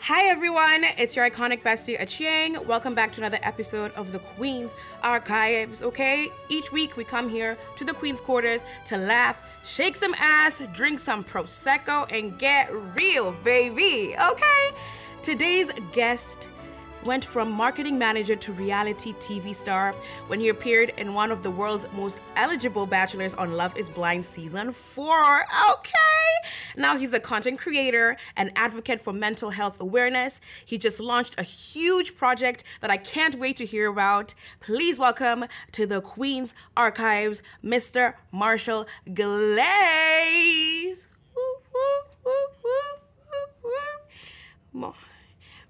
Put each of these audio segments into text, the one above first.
Hi everyone, it's your iconic bestie Achieng. Welcome back to another episode of the Queen's Archives. Okay, each week we come here to the Queen's quarters to laugh, shake some ass, drink some prosecco, and get real, baby. Okay, today's guest went from marketing manager to reality TV star when he appeared in one of the world's most eligible bachelors on Love is Blind season 4. Okay. Now he's a content creator and advocate for mental health awareness. He just launched a huge project that I can't wait to hear about. Please welcome to the Queen's Archives, Mr. Marshall Glaze. Woo, woo, woo,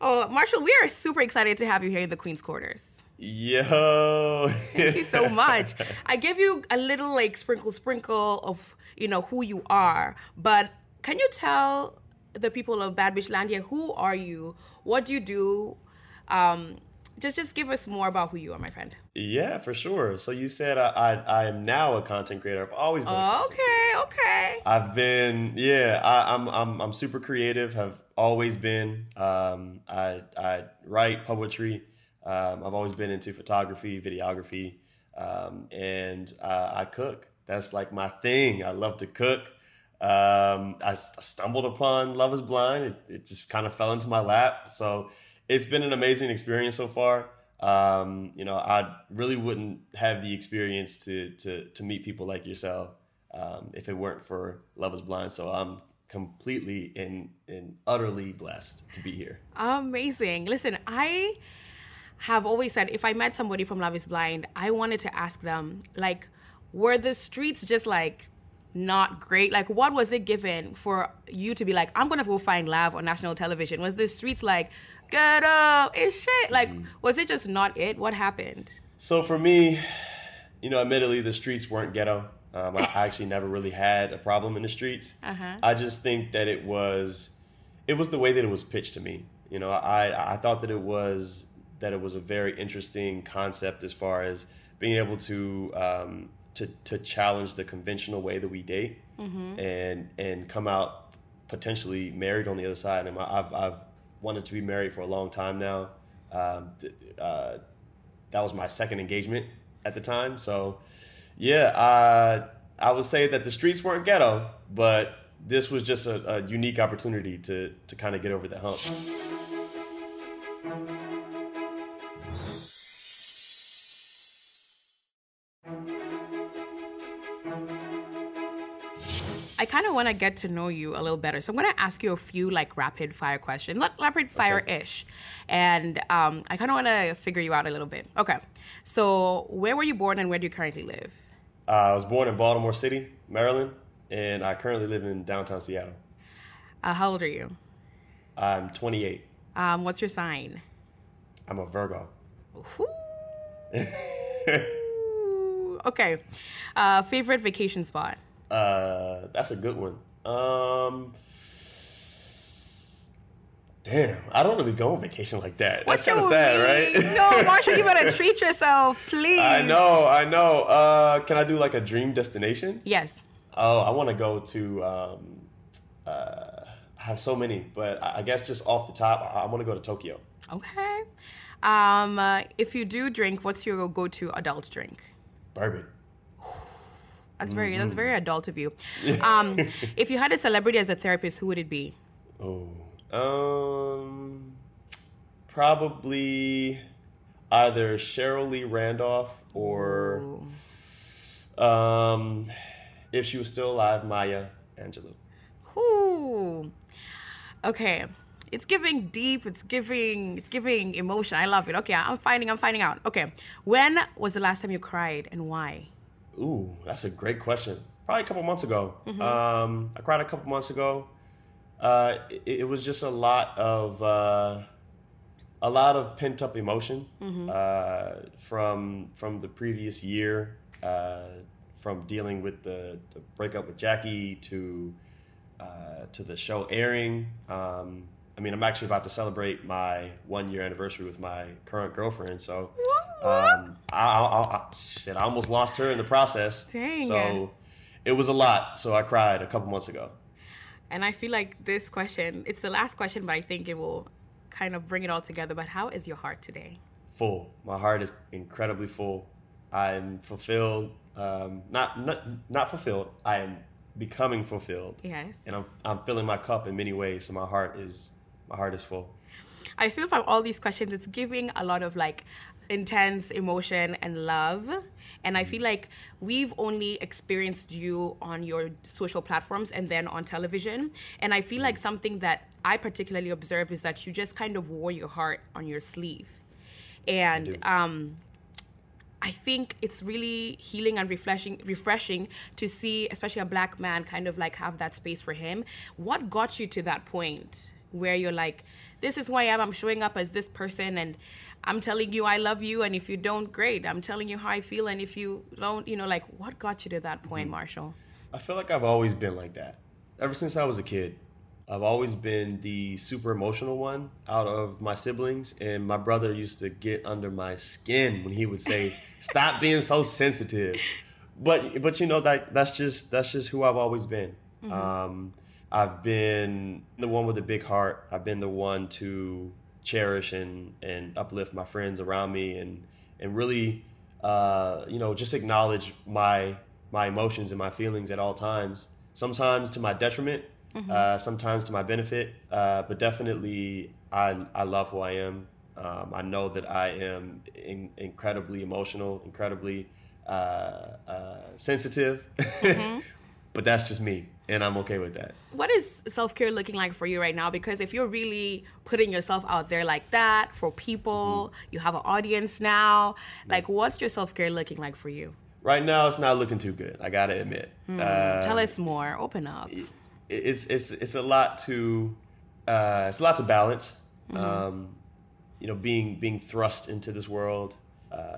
Oh, Marshall, we are super excited to have you here in the Queen's Quarters. Yo. Thank you so much. I gave you a little like sprinkle sprinkle of, you know, who you are, but can you tell the people of Bad Bitch Landia who are you? What do you do? Um, just just give us more about who you are, my friend. Yeah, for sure. So you said I I, I am now a content creator. I've always been. okay, okay. I've been yeah. I, am I'm, I'm I'm super creative. Have always been. Um, I I write poetry. Um, I've always been into photography, videography, um, and uh, I cook. That's like my thing. I love to cook. Um, I, I, stumbled upon Love Is Blind. It, it just kind of fell into my lap. So it's been an amazing experience so far. Um, you know, I really wouldn't have the experience to to to meet people like yourself um, if it weren't for Love Is Blind. So I'm completely and and utterly blessed to be here. Amazing. Listen, I have always said if I met somebody from Love Is Blind, I wanted to ask them like, were the streets just like not great? Like, what was it given for you to be like, I'm gonna go find love on national television? Was the streets like ghetto it's shit? Like, mm. was it just not it? What happened? So for me, you know, admittedly, the streets weren't ghetto. Um, I actually never really had a problem in the streets. Uh-huh. I just think that it was, it was the way that it was pitched to me. You know, I I thought that it was that it was a very interesting concept as far as being able to um, to to challenge the conventional way that we date mm-hmm. and and come out potentially married on the other side. And I've I've wanted to be married for a long time now. Um, uh, that was my second engagement at the time. So, yeah, uh, I would say that the streets weren't ghetto, but this was just a, a unique opportunity to to kind of get over the hump. I kind of want to get to know you a little better. So I'm going to ask you a few like rapid fire questions, not rapid fire ish. And um, I kind of want to figure you out a little bit. Okay. So where were you born and where do you currently live? Uh, I was born in Baltimore City, Maryland, and I currently live in downtown Seattle. Uh, how old are you? I'm 28. Um, what's your sign? I'm a Virgo. okay. Uh, favorite vacation spot? Uh, that's a good one. Um, damn, I don't really go on vacation like that. That's kind of sad, right? no, Marshall, you better treat yourself, please. I know, I know. Uh, can I do like a dream destination? Yes. Oh, I want to go to. Um, uh, I have so many, but I guess just off the top, I, I want to go to Tokyo. Okay. Um, uh, if you do drink, what's your go-to adult drink? Bourbon. That's very mm-hmm. that's very adult of you. Um, if you had a celebrity as a therapist, who would it be? Oh, um, probably either Sheryl Lee Ralph or, um, if she was still alive, Maya Angelou. Ooh. Okay. It's giving deep, it's giving it's giving emotion. I love it. Okay, I'm finding I'm finding out. Okay. When was the last time you cried and why? Ooh, that's a great question. Probably a couple months ago. Mm-hmm. Um, I cried a couple months ago. Uh, it, it, was just a lot of uh, a lot of pent up emotion mm-hmm. uh, from from the previous year, uh, from dealing with the, the, breakup with Jackie to uh, to the show airing. Um, I mean, I'm actually about to celebrate my one year anniversary with my current girlfriend, so um, I, I, I, shit, I almost lost her in the process. Dang. So it was a lot. So I cried a couple months ago. And I feel like this question, it's the last question, but I think it will kind of bring it all together. But how is your heart today? Full. My heart is incredibly full. I'm fulfilled. Um, not not not fulfilled. I am becoming fulfilled. Yes. And I'm I'm filling my cup in many ways. So my heart is my heart is full. I feel from all these questions, it's giving a lot of like intense emotion and love. And I feel like we've only experienced you on your social platforms and then on television. And I feel like something that I particularly observe is that you just kind of wore your heart on your sleeve. And um, I think it's really healing and refreshing refreshing to see especially a black man kind of like have that space for him. What got you to that point where you're like, this is who I am, I'm showing up as this person and I'm telling you I love you, and if you don't, great. I'm telling you how I feel, and if you don't, you know, like what got you to that point, mm-hmm. Marshall? I feel like I've always been like that. Ever since I was a kid, I've always been the super emotional one out of my siblings, and my brother used to get under my skin when he would say, "Stop being so sensitive." But but you know that that's just that's just who I've always been. Mm-hmm. Um, I've been the one with the big heart. I've been the one to cherish and and uplift my friends around me and and really uh, you know just acknowledge my my emotions and my feelings at all times sometimes to my detriment mm-hmm. uh, sometimes to my benefit uh, but definitely I, I love who I am um, I know that I am in, incredibly emotional incredibly uh, uh, sensitive mm-hmm. but that's just me and I'm okay with that. What is self care looking like for you right now? Because if you're really putting yourself out there like that for people, mm-hmm. you have an audience now. Like, what's your self care looking like for you? Right now, it's not looking too good. I gotta admit. Mm. Uh, Tell us more. Open up. It's it's it's a lot to uh, it's a lot to balance. Mm-hmm. Um, you know, being being thrust into this world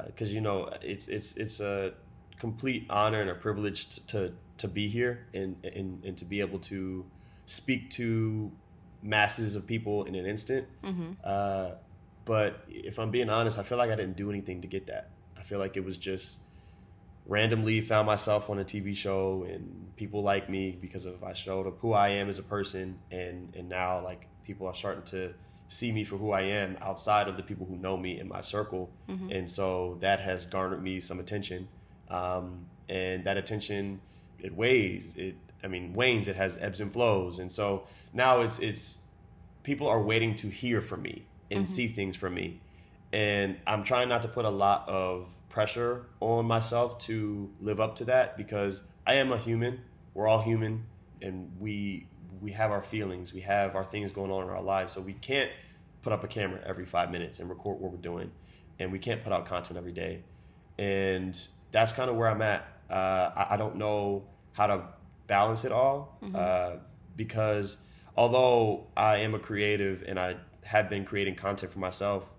because uh, you know it's it's it's a complete honor and a privilege to, to to be here and, and, and to be able to speak to masses of people in an instant. Mm-hmm. Uh, but if I'm being honest, I feel like I didn't do anything to get that. I feel like it was just randomly found myself on a TV show and people like me because of I showed up who I am as a person and and now like people are starting to see me for who I am outside of the people who know me in my circle mm-hmm. and so that has garnered me some attention um, and that attention it weighs it i mean wanes it has ebbs and flows. And so now it's it's people are waiting to hear from me and mm-hmm. see things from me. And i'm trying not to put a lot of pressure on myself to live up to that because i am a human. We're all human and we we have our feelings. We have our things going on in our lives. So we can't put up a camera every five minutes and record what we're doing. And we can't put out content every day. And that's kind of where i'm at uh, I, I, don't know how to balance it all mm-hmm. uh, because although I am a creative and I have been creating content for myself,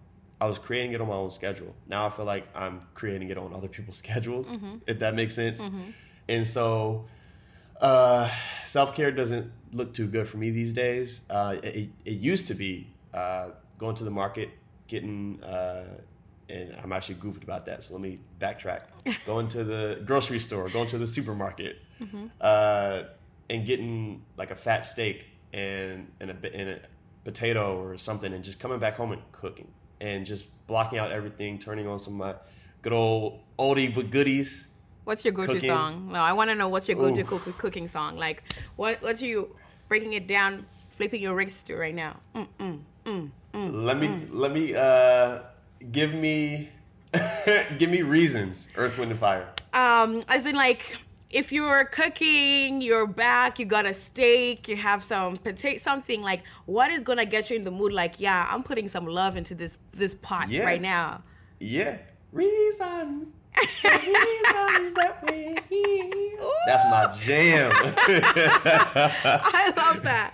I was creating it on my own schedule. Now I feel like I'm creating it on other people's schedules, mm-hmm. if that makes sense. Mm-hmm. And so uh, self care doesn't look too good for me these days. Uh, it, it, used to be uh, going to the market, getting uh, and I'm actually goofed about that. So let me backtrack. going to the grocery store, going to the supermarket, mm-hmm. uh, and getting like a fat steak and and a, and a potato or something, and just coming back home and cooking, and just blocking out everything, turning on some of my good old oldie but goodies. What's your go-to cooking. song? No, I want to know what's your go-to cook- cooking song. Like, what what's you breaking it down, flipping your wrist to right now? Mm, mm, mm, mm let me mm. let me. Uh, give me give me reasons. Earth, Wind, and Fire. Um, as in like if you're cooking, you're back, you got a steak, you have some potato, something like what is gonna get you in the mood? Like, yeah, I'm putting some love into this this pot yeah. right now. Yeah, reasons. reasons that we're here. That's my jam. I love that.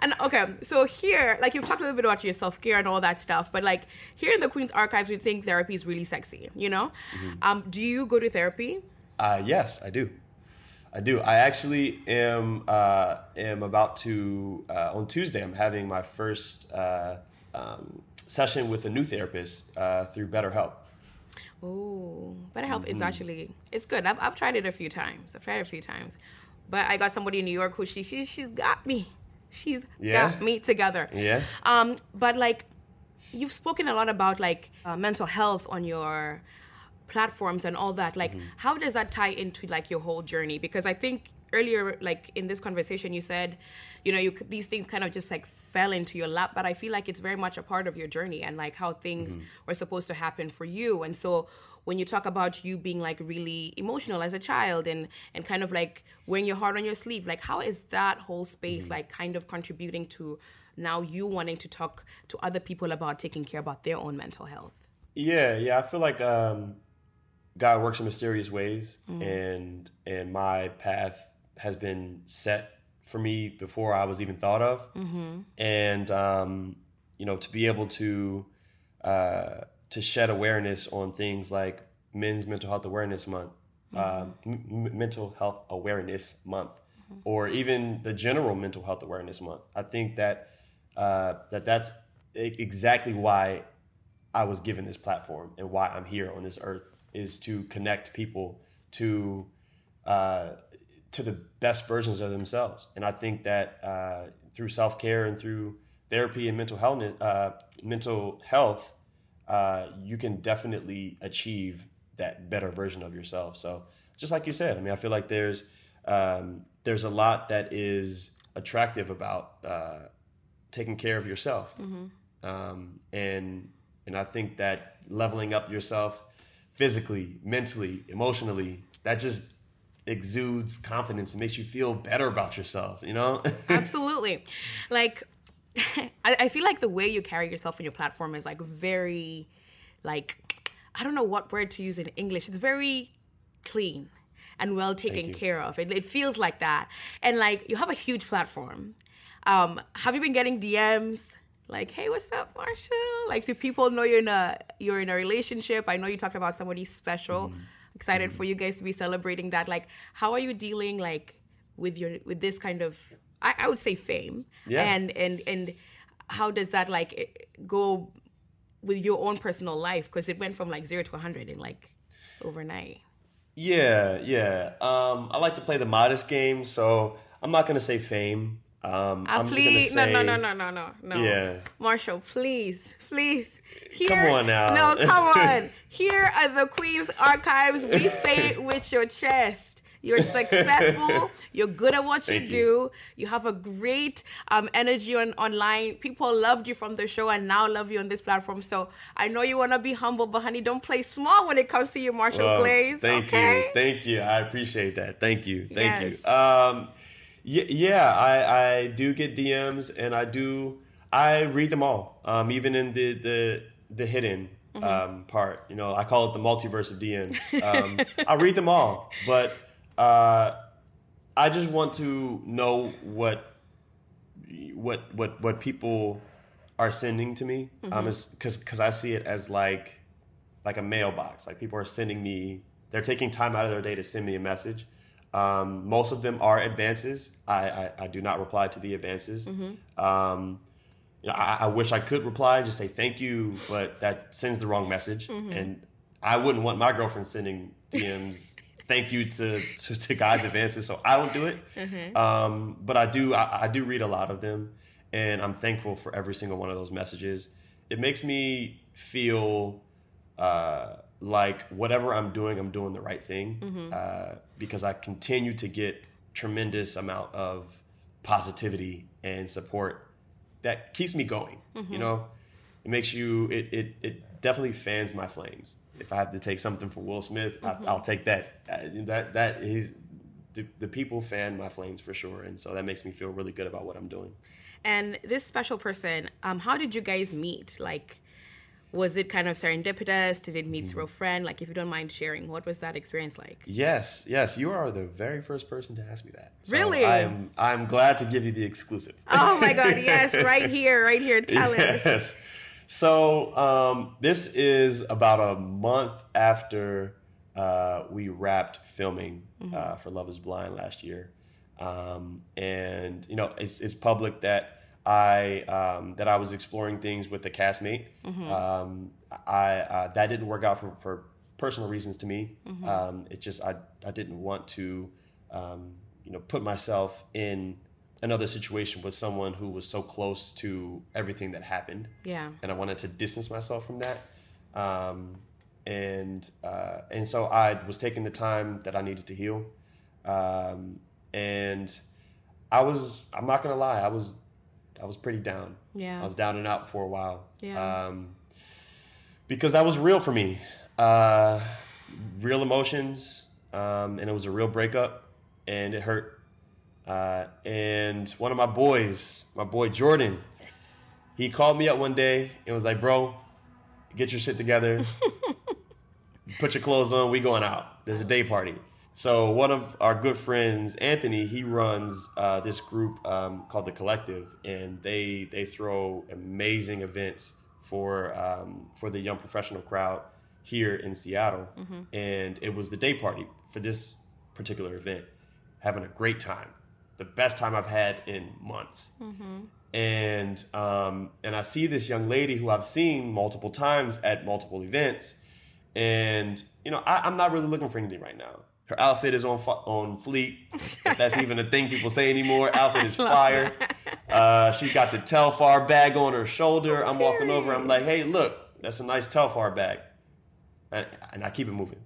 And okay, so here, like you've talked a little bit about your self care and all that stuff, but like here in the Queen's Archives, we think therapy is really sexy. You know, um, do you go to therapy? Uh, yes, I do. I do. I actually am uh, am about to uh, on Tuesday. I'm having my first uh, um, session with a new therapist uh, through BetterHelp. Oh, BetterHelp is actually it's good. I've I've tried it a few times. I've tried it a few times, but I got somebody in New York who she she she's got me. She's Yeah? got me together. Yeah. Um, but like, you've spoken a lot about like uh, mental health on your platforms and all that. Like, how does that tie into like your whole journey? Because I think earlier, like in this conversation, you said, you know, you these things kind of just like fell into your lap. But I feel like it's very much a part of your journey and like how things were supposed to happen for you. And so when you talk about you being like really emotional as a child and and kind of like wearing your heart on your sleeve, like how is that whole space like kind of contributing to now you wanting to talk to other people about taking care about their own mental health? Yeah, yeah. I feel like um, God works in mysterious ways, and and my path has been set for me before I was even thought of. And um, you know, to be able to uh, to shed awareness on things like Men's Mental Health Awareness Month, um, m- m- Mental Health Awareness Month, or even the general Mental Health Awareness Month. I think that uh, that that's exactly why I was given this platform and why I'm here on this earth is to connect people to uh, to the best versions of themselves. And I think that uh, through self care and through therapy and mental health, uh, mental health, uh, you can definitely achieve that better version of yourself. So, just like you said, I mean, I feel like there's um, there's a lot that is attractive about uh, taking care of yourself, um, and and I think that leveling up yourself physically, mentally, emotionally, that just exudes confidence and makes you feel better about yourself. You know? Absolutely. Like, I, I feel like the way you carry yourself on your platform is like very, like, I don't know what word to use in English. It's very clean and well taken care of. It, it feels like that. And like, you have a huge platform. Um, have you been getting DMs? Like, hey, what's up, Marshall? Like, do people know you're in a you're in a relationship? I know you talked about somebody special. Mm-hmm. Excited for you guys to be celebrating that. Like, how are you dealing like with your with this kind of I, I would say fame Yeah. and and and how does that like go with your own personal life because it went from like zero to 100 in like overnight Yeah, yeah. Um, I like to play the modest game, so I'm not gonna say fame. Um, uh, I'm please say, no no no no no no Yeah. marshall please please here Come on now. no come on here at the queen's archives we say it with your chest you're successful. You're good at what you Thank do. you. You have a great um, energy on online. People loved you from the show and now love you on this platform. So I know you want to be humble, but honey, don't play small when it comes to you, Marshall Well, Glaze. Thank okay? you, thank you. I appreciate that. Thank you, thank Yes. you. Um, yeah, yeah. I, I do get DMs, and I do. I read them all, um, even in the the the hidden Mm-hmm. um, part. You know, I call it the multiverse of DMs. Um, I read them all, but uh, I just want to know what what what what people are sending to me. Um, because because I see it as like like a mailbox. Like people are sending me, they're taking time out of their day to send me a message. Um, most of them are advances. I, I, I do not reply to the advances. Um, you know, I, I wish I could reply and just say thank you, but that sends the wrong message. And I wouldn't want my girlfriend sending DMs thank you to, to, to guys' advances, so I don't do it. Um, but I do I, I do read a lot of them, and I'm thankful for every single one of those messages. It makes me feel uh, like whatever I'm doing, I'm doing the right thing uh, because I continue to get tremendous amount of positivity and support that keeps me going. Mm-hmm. You know, it makes you it it it definitely fans my flames. If I have to take something from Will Smith, Mm-hmm. I, I'll take that. Uh, That that is the, the people fan my flames for sure, and so that makes me feel really good about what I'm doing. And this special person, um, how did you guys meet? Like, was it kind of serendipitous? Did it meet through a friend? Like, if you don't mind sharing, what was that experience like? Yes, yes, you are the very first person to ask me that. So Really? I'm I'm glad to give you the exclusive. Oh my God, yes, right here, right here. Tell us. yes. So um, this is about a month after uh, we wrapped filming uh, for Love Is Blind last year, um, and you know it's it's public that I um, that I was exploring things with a castmate. Um, I uh, that didn't work out for, for personal reasons to me. Um, it's just I I didn't want to um, you know put myself in another situation with someone who was so close to everything that happened Yeah. and I wanted to distance myself from that. Um, and uh, and so I was taking the time that I needed to heal. Um, and I was I'm not gonna lie, I was I was pretty down. Yeah. I was down and out for a while. Yeah. Um, because that was real for me. Uh, real emotions, um, and it was a real breakup, and it hurt. Uh, and one of my boys, my boy Jordan, he called me up one day and was like, "Bro, get your shit together, put your clothes on, we going out. There's a day party." So one of our good friends, Anthony, he runs uh, this group um, called the Collective, and they they throw amazing events for um, for the young professional crowd here in Seattle. And it was the day party for this particular event. Having a great time, the best time I've had in months and um, and I see this young lady who I've seen multiple times at multiple events, and you know I, I'm not really looking for anything right now. Her outfit is on on fleek, if that's even a thing people say anymore. Outfit is fire. Uh, she's got the Telfar bag on her shoulder. I'm walking over. I'm like, hey, look, that's a nice Telfar bag, and, and I keep it moving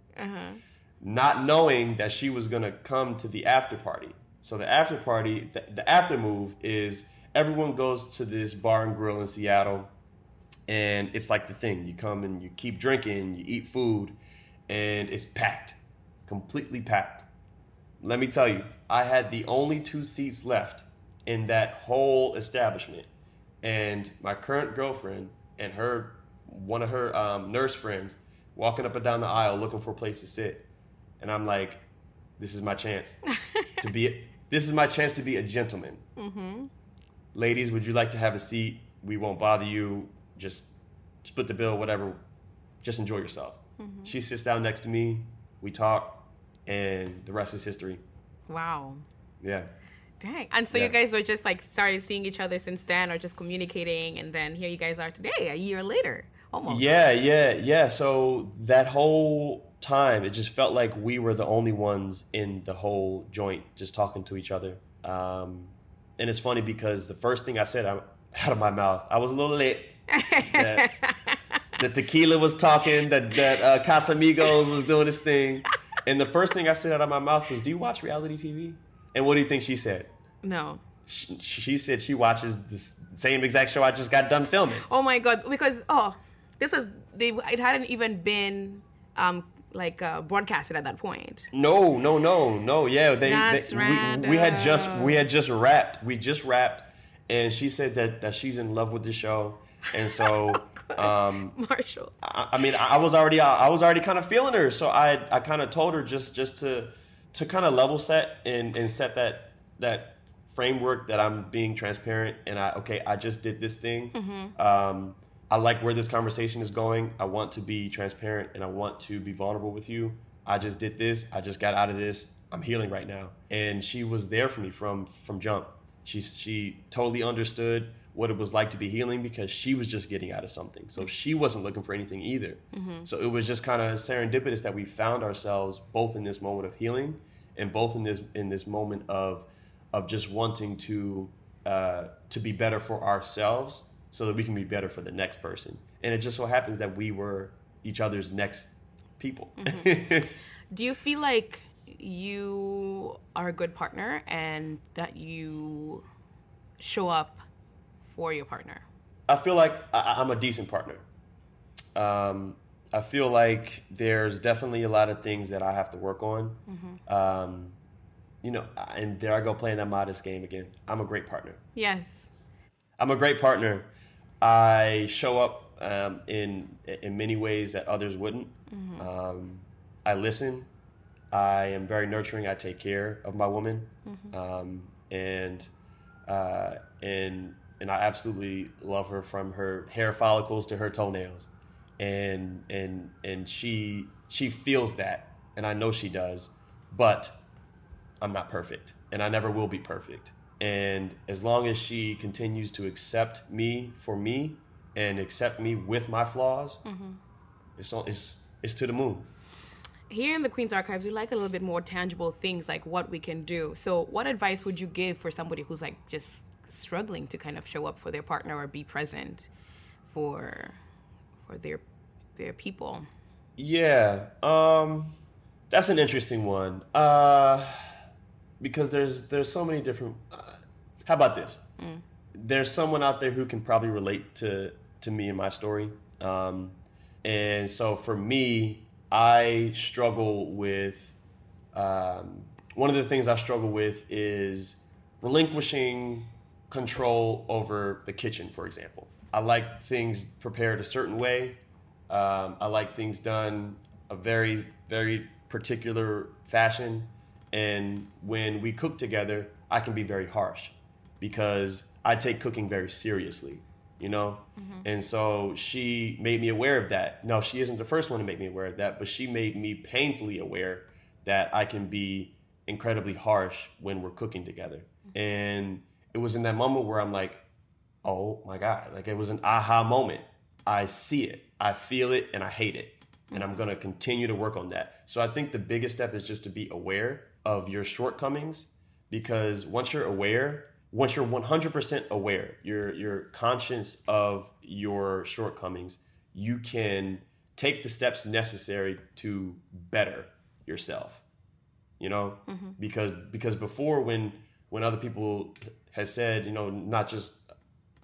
not knowing that she was gonna come to the after party. So the after party, the, the after move is everyone goes to this bar and grill in Seattle, and it's like the thing. You come and you keep drinking, you eat food, and it's packed, completely packed. Let me tell you, I had the only two seats left in that whole establishment, and my current girlfriend and her one of her um, nurse friends walking up and down the aisle looking for a place to sit and i'm like this is my chance to be this is my chance to be a gentleman. Mm-hmm. Ladies would you like to have a seat? We won't bother you. Just split the bill whatever. Just enjoy yourself. Mm-hmm. She sits down next to me. We talk and the rest is history. Wow. yeah. Dang. And so Yeah. you guys were just like started seeing each other since then or just communicating and then here you guys are today, a year later. Almost. Yeah, yeah, yeah. So that whole time, it just felt like we were the only ones in the whole joint, just talking to each other. Um, and it's funny because the first thing I said out out of my mouth, I was a little lit. that the tequila was talking, that that uh, Casamigos was doing his thing, and the first thing I said out of my mouth was, "Do you watch reality TV?" And what do you think she said? No. She, she said she watches the same exact show I just got done filming. Oh my god! Because oh, this was they. It hadn't even been um like uh, broadcasted at that point. No, no, no, no. Yeah, they. That's they we, we had just we had just wrapped. We just wrapped, and she said that that she's in love with the show, and so. um, Marshall. I, I mean, I was already I was already kind of feeling her, so I I kind of told her just just to to kind of level set and and set that that framework that I'm being transparent and I okay I just did this thing. Um, I like where this conversation is going. I want to be transparent and I want to be vulnerable with you. I just did this. I just got out of this. I'm healing right now, and she was there for me from from jump. She she totally understood what it was like to be healing because she was just getting out of something. So she wasn't looking for anything either. So it was just kind of serendipitous that we found ourselves both in this moment of healing and both in this in this moment of of just wanting to uh, to be better for ourselves so that we can be better for the next person. And it just so happens that we were each other's next people. Do you feel like you are a good partner and that you show up for your partner? I feel like I, I'm a decent partner. Um, I feel like there's definitely a lot of things that I have to work on. Um, you know, and there I go playing that modest game again. I'm a great partner. Yes. I'm a great partner. I show up um, in in many ways that others wouldn't. Um, I listen. I am very nurturing. I take care of my woman, um, and uh, and and I absolutely love her from her hair follicles to her toenails, and and and she she feels that, and I know she does, but I'm not perfect, and I never will be perfect. And as long as she continues to accept me for me and accept me with my flaws, it's, on, it's it's to the moon. Here in the Queen's Archives, we like a little bit more tangible things like what we can do. So, what advice would you give for somebody who's like just struggling to kind of show up for their partner or be present for for their their people? Yeah, um, that's an interesting one. Uh, because there's there's so many different. Uh, how about this? There's someone out there who can probably relate to to me and my story. Um, and so for me, I struggle with. Um, one of the things I struggle with is relinquishing control over the kitchen, for example. I like things prepared a certain way. Um, I like things done a very, very particular fashion. And when we cook together, I can be very harsh because I take cooking very seriously, you know? Mm-hmm. And so she made me aware of that. No, she isn't the first one to make me aware of that, but she made me painfully aware that I can be incredibly harsh when we're cooking together. Mm-hmm. And it was in that moment where I'm like, oh my God. Like it was an aha moment. I see it, I feel it, and I hate it. And mm-hmm. I'm gonna continue to work on that. So I think the biggest step is just to be aware of your shortcomings because once you're aware, once you're 100% aware, you're, you're conscious of your shortcomings, you can take the steps necessary to better yourself you know? Because because before when when other people has said you know not just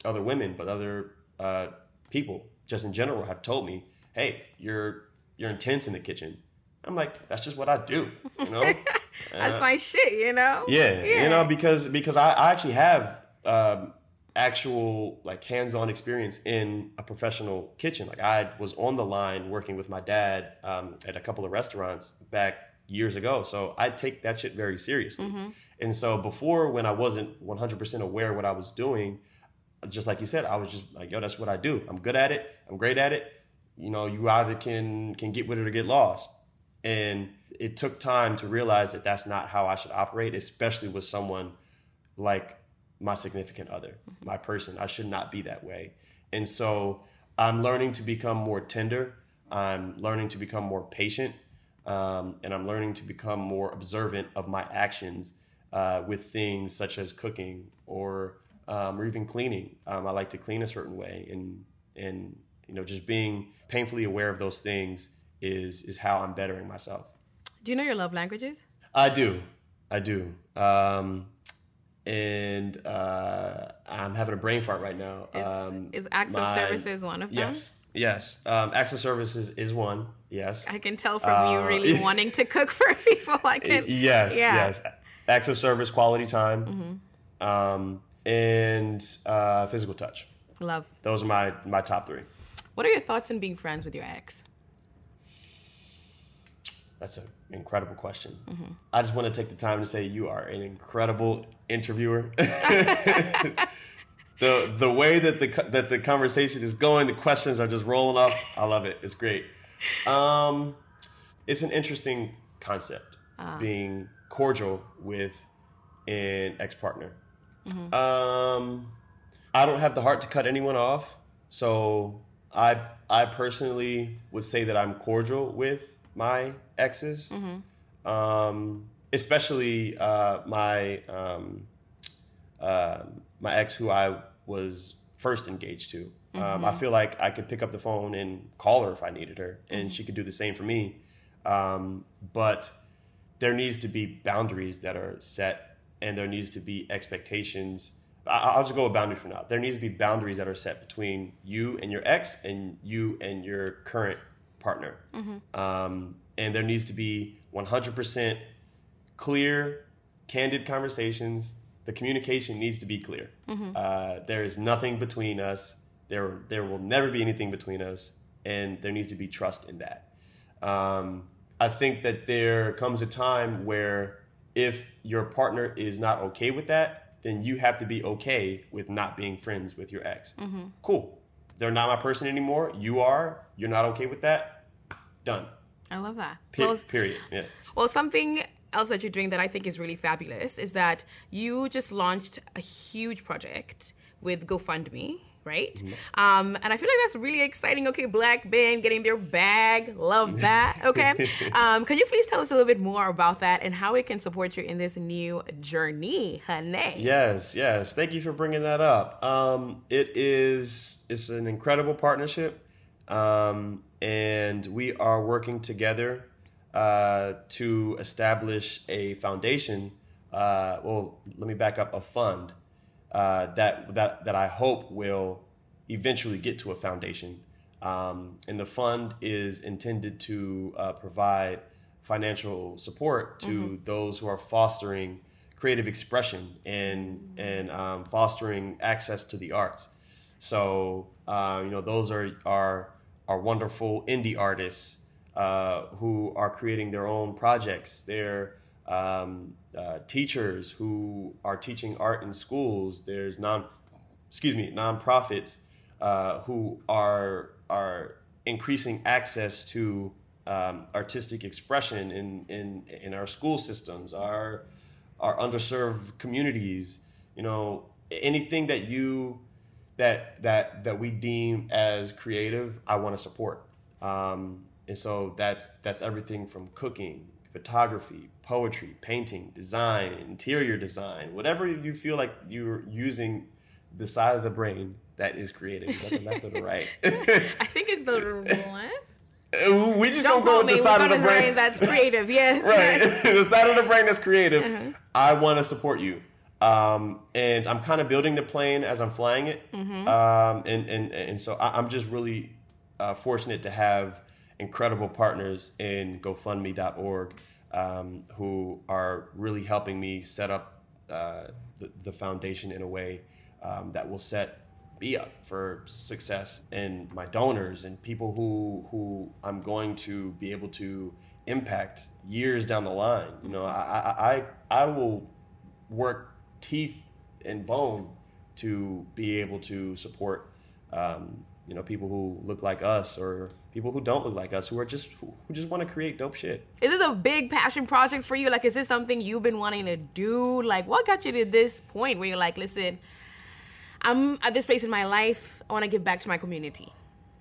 other women but other uh, people just in general have told me hey you're you're intense in the kitchen. I'm like that's just what i do you know That's my shit, you know? yeah, you know because because i, I actually have um, actual like hands-on experience in a professional kitchen. Like i was on the line working with my dad um, at a couple of restaurants back years ago. So i take that shit very seriously. And so before when i wasn't 100% aware what i was doing just like you said i was just like yo that's what i do. I'm good at it. I'm great at it. You know you either can can get with it or get lost. And it took time to realize that that's not how i should operate especially with someone like my significant other, my person. I should not be that way. And so I'm learning to become more tender. I'm learning to become more patient. Um, and I'm learning to become more observant of my actions uh, with things such as cooking or, um, or even cleaning. Um, I like to clean a certain way. And, and, you know, just being painfully aware of those things is, is how I'm bettering myself. Do you know your love languages? I do. I do. Um, and uh, I'm having a brain fart right now. Is, um, is acts of my- services one of them? Yes. Yes. Um, acts of services is one. Yes. I can tell from you really wanting to cook for people. I can. Uh, Yes. Yeah. Yes. Acts of service, quality time, um, and uh, physical touch. Love. Those are my my top three. What are your thoughts on being friends with your ex? That's an incredible question. Mm-hmm. I just want to take the time to say you are an incredible interviewer. the the way that the that the conversation is going, the questions are just rolling off. I love it. It's great. Um, it's an interesting concept Ah. being cordial with an ex partner. Mm-hmm. Um, I don't have the heart to cut anyone off, so I I personally would say that I'm cordial with my exes, um, especially uh, my um, uh, my ex who I was first engaged to. Um, I feel like I could pick up the phone and call her if I needed her, and she could do the same for me. Um, but there needs to be boundaries that are set, and there needs to be expectations I- I'll just go with boundaries for now. There needs to be boundaries that are set between you and your ex and you and your current partner. Um, and there needs to be 100% clear, candid conversations. The communication needs to be clear. Uh, there is nothing between us. There, there will never be anything between us, and there needs to be trust in that. Um, I think that there comes a time where if your partner is not okay with that, then you have to be okay with not being friends with your ex. Cool. They're not my person anymore. You are. You're not okay with that. Done. I love that. Pe- Well, period. Yeah. Well, something else that you're doing that I think is really fabulous is that you just launched a huge project with GoFundMe, right? Mm-hmm. Um, and I feel like that's really exciting. Okay, Black Ben getting their bag, love that. Okay, um, can you please tell us a little bit more about that and how it can support you in this new journey, honey? Yes, yes. Thank you for bringing that up. Um, it is it's an incredible partnership, um, and we are working together uh, to establish a foundation. Uh, well, let me back up. A fund uh, that that that I hope will eventually get to a foundation. Um, and the fund is intended to uh, provide financial support to those who are fostering creative expression and and um, fostering access to the arts. So uh, you know those are are are wonderful indie artists uh, who are creating their own projects. They're um, uh, teachers who are teaching art in schools. There's non, excuse me, nonprofits uh, who are are increasing access to um, artistic expression in, in in our school systems, our our underserved communities. You know, anything that you that that that we deem as creative, I want to support. Um, and so that's that's everything from cooking, photography, poetry, painting, design, interior design, whatever you feel like you're using the side of the brain that is creative, is that the left or the right? I think it's the one. we just Don't don't, go with me. the side of the is brain. That's creative. Yes. right. yes. the side of the brain that's creative. Uh-huh. I want to support you. Um, and I'm kind of building the plane as I'm flying it. Mm-hmm. Um, and, and, and so I, I'm just really uh, fortunate to have incredible partners in GoFundMe.org um, who are really helping me set up uh, the, the foundation in a way um, that will set me up for success and my donors and people who who I'm going to be able to impact years down the line. You know, I I, I will work teeth and bone to be able to support um, you know people who look like us or people who don't look like us who are just who just want to create dope shit. Is this a big passion project for you? Like, is this something you've been wanting to do? Like, what got you to this point where you're like, listen, I'm at this place in my life. I want to give back to my community.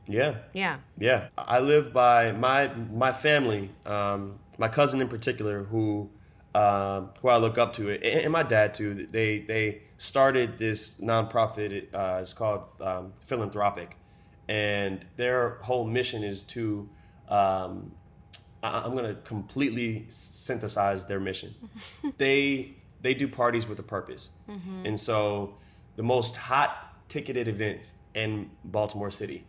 Yeah. Yeah. Yeah, I live by my my family, um, my cousin in particular, who um, who I look up to, and my dad too. They they started this nonprofit. Uh, it's called um, Philanthropic, and their whole mission is to. Um, I- I'm gonna completely synthesize their mission. they they do parties with a purpose, and so the most hot ticketed events in Baltimore City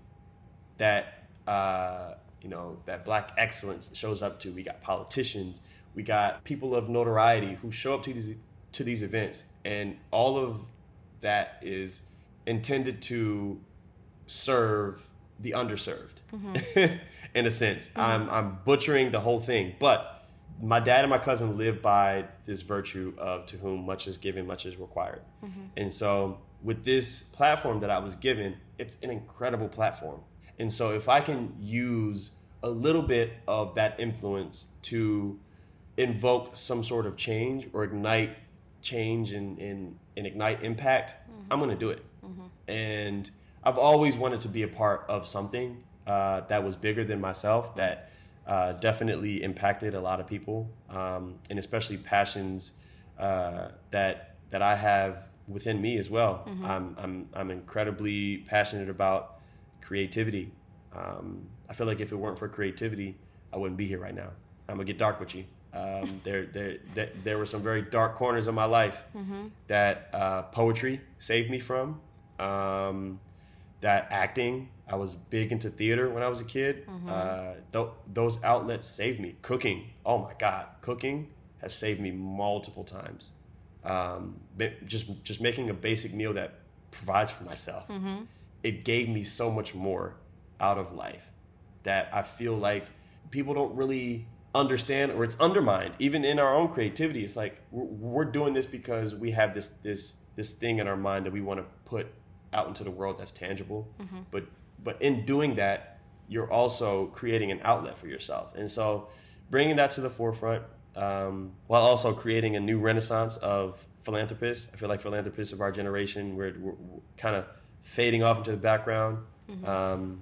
that uh, you know that black excellence shows up to. We got politicians, we got people of notoriety who show up to these to these events, and all of that is intended to serve the underserved. Mm-hmm. In a sense, mm-hmm. I'm I'm butchering the whole thing, but my dad and my cousin live by this virtue of to whom much is given, much is required. Mm-hmm. And so with this platform that I was given, it's an incredible platform. And so if I can use a little bit of that influence to invoke some sort of change or ignite change and, and, and ignite impact, I'm going to do it. And I've always wanted to be a part of something uh, that was bigger than myself, that uh, definitely impacted a lot of people, um, and especially passions uh, that that I have within me as well. I'm, I'm I'm incredibly passionate about creativity. Um, I feel like if it weren't for creativity, I wouldn't be here right now. I'm gonna get dark with you. Um, there, there, there, there were some very dark corners of my life that uh, poetry saved me from. Um, that acting, I was big into theater when I was a kid. Uh, th- those outlets saved me. Cooking, oh my God, cooking has saved me multiple times. Um, just just making a basic meal that provides for myself. It gave me so much more out of life that I feel like people don't really understand or it's undermined even in our own creativity it's like we're, we're doing this because we have this this this thing in our mind that we want to put out into the world that's tangible. But but in doing that you're also creating an outlet for yourself. And so bringing that to the forefront um, while also creating a new renaissance of philanthropists. I feel like philanthropists of our generation we're, we're, we're kind of fading off into the background. Um,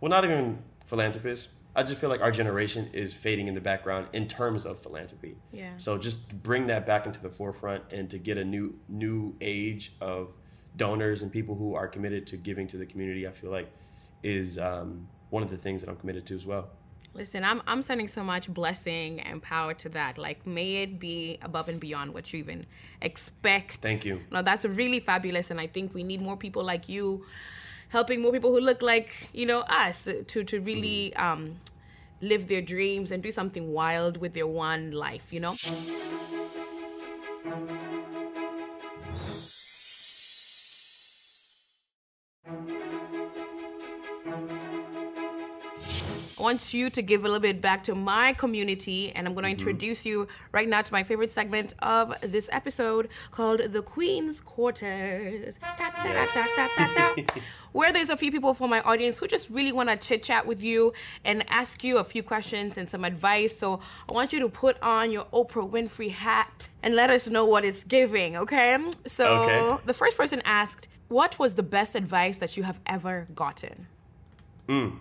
well, not even philanthropists. I just feel like our generation is fading in the background in terms of philanthropy. Yeah. So just bring that back into the forefront and to get a new new age of donors and people who are committed to giving to the community, I feel like is um, one of the things that I'm committed to as well. Listen, I'm I'm sending so much blessing and power to that. Like, may it be above and beyond what you even expect. Thank you. No, that's really fabulous, and I think we need more people like you, helping more people who look like you know us to to really um, live their dreams and do something wild with their one life. You know. Want you to give a little bit back to my community, and I'm going to mm-hmm. introduce you right now to my favorite segment of this episode called The Queen's Quarters. Where there's a few people from my audience who just really want to chit chat with you and ask you a few questions and some advice. So I want you to put on your Oprah Winfrey hat and let us know what it's giving, okay? So Okay. the first person asked, What was the best advice that you have ever gotten? Mm.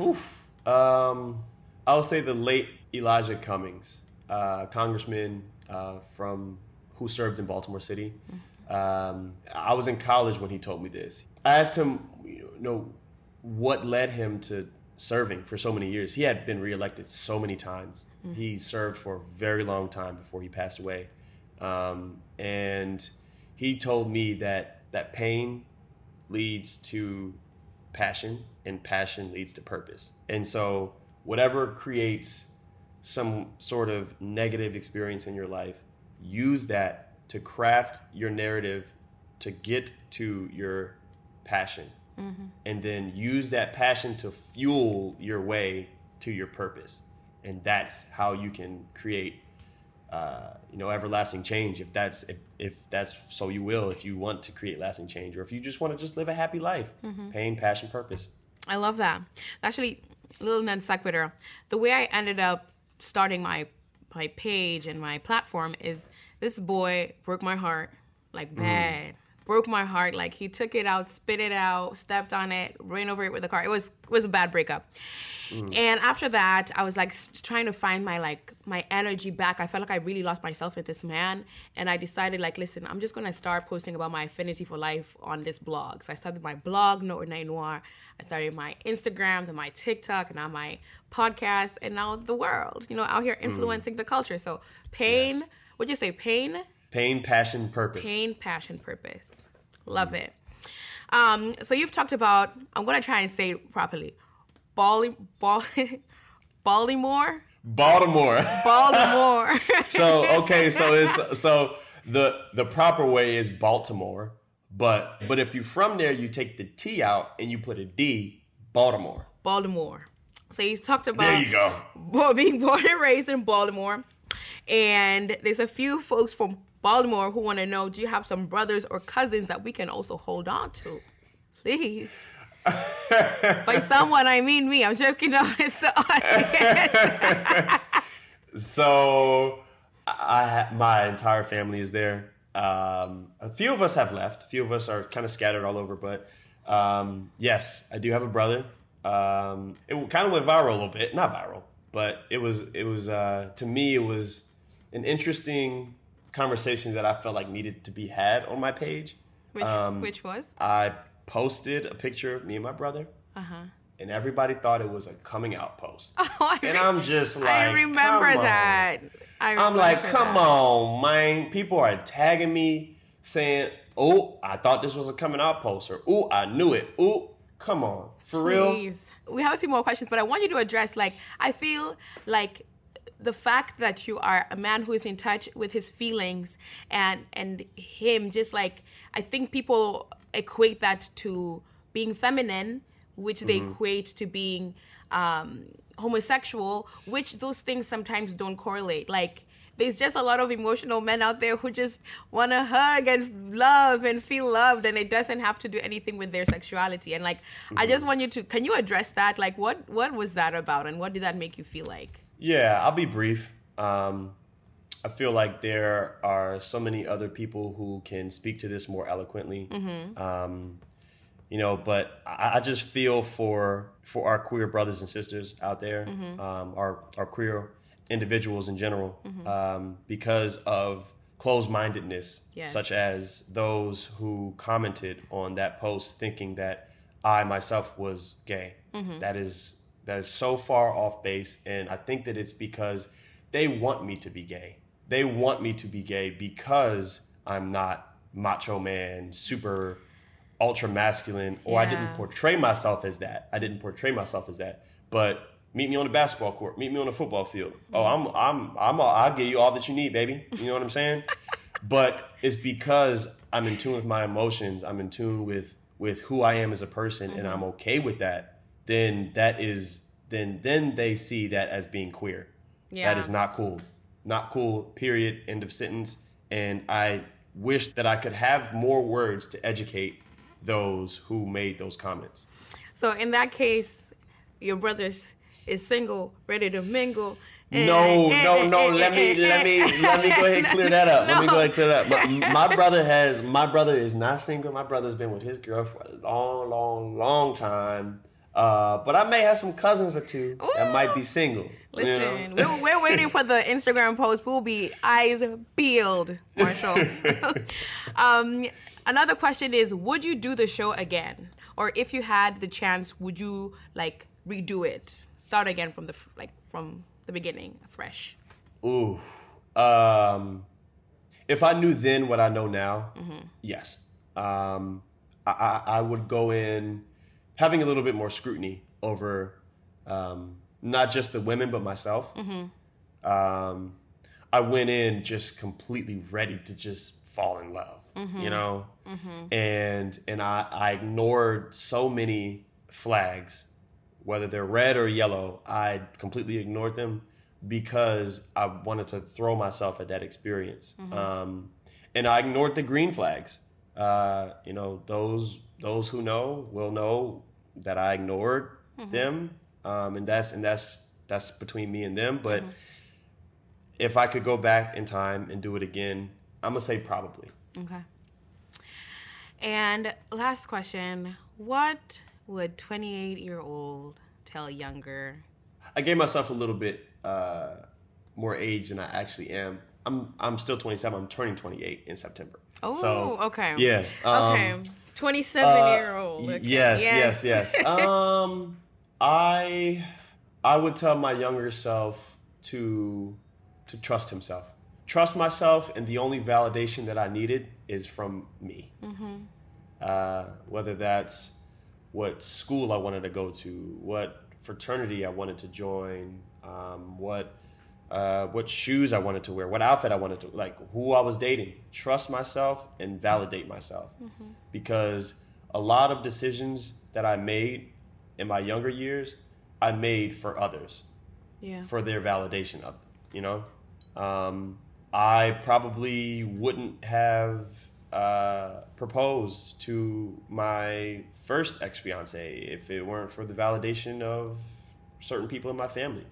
Oof. Um, I would say the late Elijah Cummings, uh, congressman uh, from who served in Baltimore City. Um, I was in college when he told me this. I asked him, you know, what led him to serving for so many years. He had been reelected so many times. He served for a very long time before he passed away, um, and he told me that that pain leads to passion and passion leads to purpose. And so whatever creates some sort of negative experience in your life, use that to craft your narrative to get to your passion. Mm-hmm. And then use that passion to fuel your way to your purpose. And that's how you can create uh, you know everlasting change if that's if, if that's so you will if you want to create lasting change or if you just want to just live a happy life pain passion purpose I love that. Actually, little non sequitur. The way I ended up starting my my page and my platform is this boy broke my heart like bad. Broke my heart. Like he took it out, spit it out, stepped on it, ran over it with a car. It was it was a bad breakup. Mm. And after that, I was like trying to find my like my energy back. I felt like I really lost myself with this man, and I decided like, listen, I'm just gonna start posting about my affinity for life on this blog. So I started my blog, No Night Noir. I started my Instagram, then my TikTok, and now my podcast, and now the world. You know, out here mm. influencing the culture. So pain. Yes. What'd you say? Pain, pain passion purpose pain, passion, purpose. Love it. Um, so you've talked about. I'm gonna try and say it properly. Balli, Ball, Baltimore, baltimore Baltimore. so okay so it's so the the proper way is baltimore but but if you're from there you take the t out and you put a d baltimore Baltimore. So he's talked about there you go being born and raised in Baltimore. And there's a few folks from Baltimore who want to know do you have some brothers or cousins that we can also hold on to? Please. By someone, I mean me. I'm joking. No, it's the audience. So I, my entire family is there. Um, a few of us have left. A few of us are kind of scattered all over. But um, yes, I do have a brother. Um, it kind of went viral a little bit, not viral, but it was it was uh, to me it was an interesting conversation that I felt like needed to be had on my page. Which, Um, which was? I posted a picture of me and my brother, Uh huh. and everybody thought it was a coming out post. Oh, I and re- I'm just like, I remember that. I I'm like, come that. on, man. People are tagging me saying, oh, I thought this was a coming out post, or oh, I knew it. Oh, come on. For real? We have a few more questions, but I want you to address like I feel like the fact that you are a man who is in touch with his feelings and and him just like I think people equate that to being feminine, which they Mm-hmm. equate to being um, homosexual, which those things sometimes don't correlate. Like there's just a lot of emotional men out there who just want to hug and love and feel loved and it doesn't have to do anything with their sexuality and like i just want you to can you address that like what what was that about and what did that make you feel like Yeah, I'll be brief. Um, I feel like there are so many other people who can speak to this more eloquently. Um, you know, but I, I just feel for for our queer brothers and sisters out there, um, our our queer individuals in general, um, because of closed mindedness, Yes. such as those who commented on that post thinking that I myself was gay. That is that is so far off base, and I think that it's because they want me to be gay. They want me to be gay because I'm not macho man, super ultra masculine, or I didn't portray myself as that. I didn't portray myself as that. But meet me on the basketball court, meet me on the football field. Oh, I'm I'm I'm I'll give you all that you need, baby. You know what I'm saying? but it's because I'm in tune with my emotions. I'm in tune with with who I am as a person, and I'm okay with that. Then that is then then they see that as being queer. Yeah. That is not cool. Not cool. Period. End of sentence. And I wish that I could have more words to educate those who made those comments. so in that case your brother is, single ready to mingle and- No, and- no, no. and- Let me, let me, let me go ahead and clear that up. Let me go ahead and clear that up. My, my brother has, my brother is not single. My brother's been with his girl for a long, long, long time. Uh, but I may have some cousins or two that might be single. you know? Listen, we're, we're waiting for the Instagram post. We'll be eyes peeled, Marshall. um, another question is: Would you do the show again, or if you had the chance, would you like redo it, start again from the like from the beginning, fresh? Ooh. Um, if I knew then what I know now, yes. Um, I, I, I would go in having a little bit more scrutiny over um, not just the women, but myself. Um, I went in just completely ready to just fall in love, you know? And, and I, I ignored so many flags whether they're red or yellow, I completely ignored them because I wanted to throw myself at that experience. Um, and I ignored the green flags. Uh, you know, those those who know will know that I ignored them, um, and that's and that's that's between me and them. But if I could go back in time and do it again, I'm gonna say probably. Okay. And last question: What would 28 year old tell younger? I gave myself a little bit uh, more age than I actually am. I'm I'm still 27. I'm turning 28 in September. Oh, So, okay. Yeah. um, okay. 27 year old. Okay. Yes, yes, yes. um, I I would tell my younger self to to trust himself. Trust myself, and the only validation that I needed is from me. Uh, whether that's what school I wanted to go to, what fraternity I wanted to join, um, what uh, what shoes I wanted to wear, what outfit I wanted to like, who I was dating. Trust myself and validate myself, because a lot of decisions that I made in my younger years, I made for others Yeah. for their validation of it, you know um, i probably wouldn't have uh, proposed to my first ex-fiance if it weren't for the validation of certain people in my family.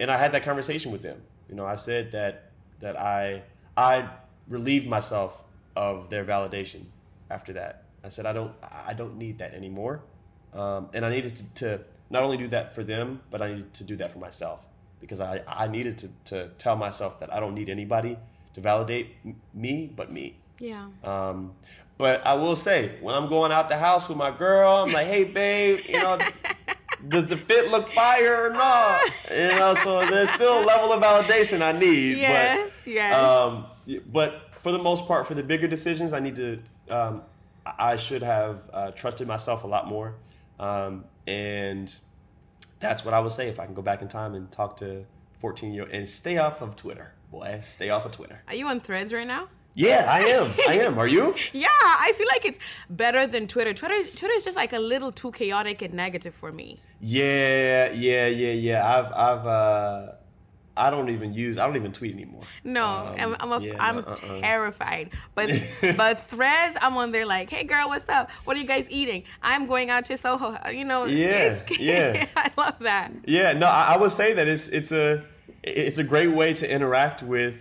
And i had that conversation with them. You know i said that that i i relieved myself of their validation after that. I said i don't i don't need that anymore. Um, and i needed to, to not only do that for them but i needed to do that for myself because i, I needed to, to tell myself that i don't need anybody to validate m- me but me. Yeah. um, but I will say, when I'm going out the house with my girl, I'm like, hey, babe, you know, does the fit look fire or not? You know, so there's still a level of validation I need. Yes, but, yes. Um, but for the most part, for the bigger decisions, I need to. Um, I should have uh, trusted myself a lot more, um, and that's what I would say if I can go back in time and talk to 14 year old and stay off of Twitter, boy. Stay off of Twitter. Are you on Threads right now? Yeah, I am. I am. Are you? Yeah, I feel like it's better than Twitter. Twitter, Twitter is just like a little too chaotic and negative for me. Yeah, yeah, yeah, yeah. I've, I've, uh, I don't even use. I don't even tweet anymore. No, Um, I'm, I'm, a, yeah, I'm uh-uh. terrified. But but Threads, I'm on there like, hey girl, what's up? What are you guys eating? I'm going out to Soho. You know, Yeah, it's- yeah. I love that. Yeah, no, I, I would say that it's it's a it's a great way to interact with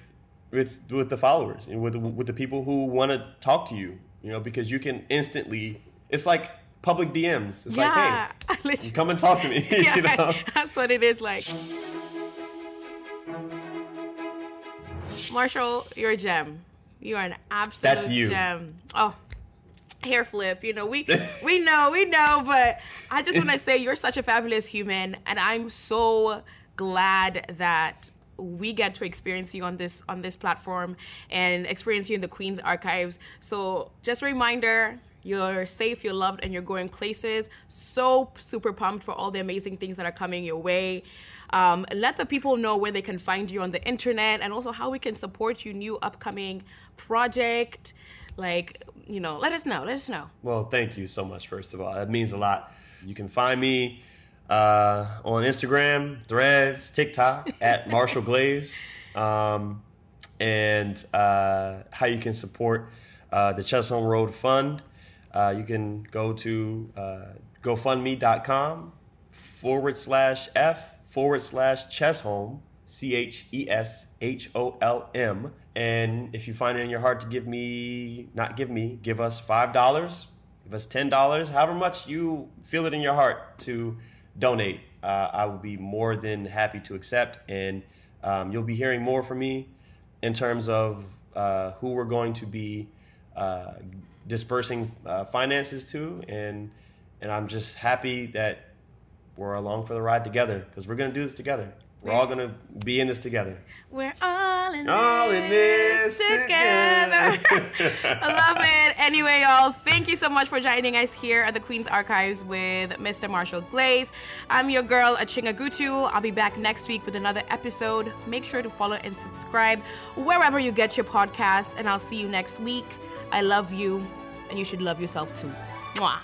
with with the followers and with the, with the people who want to talk to you. You know, because you can instantly. It's like public DMs. It's yeah, like, hey, come and talk to me. yeah, you know? that's what it is like. Marshall, you're a gem. You are an absolute That's you. gem. Oh, hair flip. You know, we we know, we know, but I just want to say you're such a fabulous human, and I'm so glad that we get to experience you on this on this platform and experience you in the Queen's Archives. So just a reminder. You're safe, you're loved, and you're going places. So super pumped for all the amazing things that are coming your way. Um, let the people know where they can find you on the internet and also how we can support your new upcoming project. Like, you know, let us know. Let us know. Well, thank you so much. First of all, that means a lot. You can find me uh, on Instagram, Threads, TikTok at Marshall Glaze, um, and uh, how you can support uh, the Chesholm Road Fund. Uh, you can go to uh, GoFundMe.com forward slash F forward slash Chesholm, C H E S H O L M. And if you find it in your heart to give me, not give me, give us $5, give us $10, however much you feel it in your heart to donate, uh, I will be more than happy to accept. And um, you'll be hearing more from me in terms of uh, who we're going to be uh, dispersing uh, finances to. And, and I'm just happy that we're along for the ride together because we're going to do this together. We're all going to be in this together. We're all in All in this this together. together. I love it. Anyway, y'all, thank you so much for joining us here at the Queen's Archives with Mr. Marshall Glaze. I'm your girl, Achieng Agutu. I'll be back next week with another episode. Make sure to follow and subscribe wherever you get your podcasts, and I'll see you next week. I love you, and you should love yourself too. Mwah.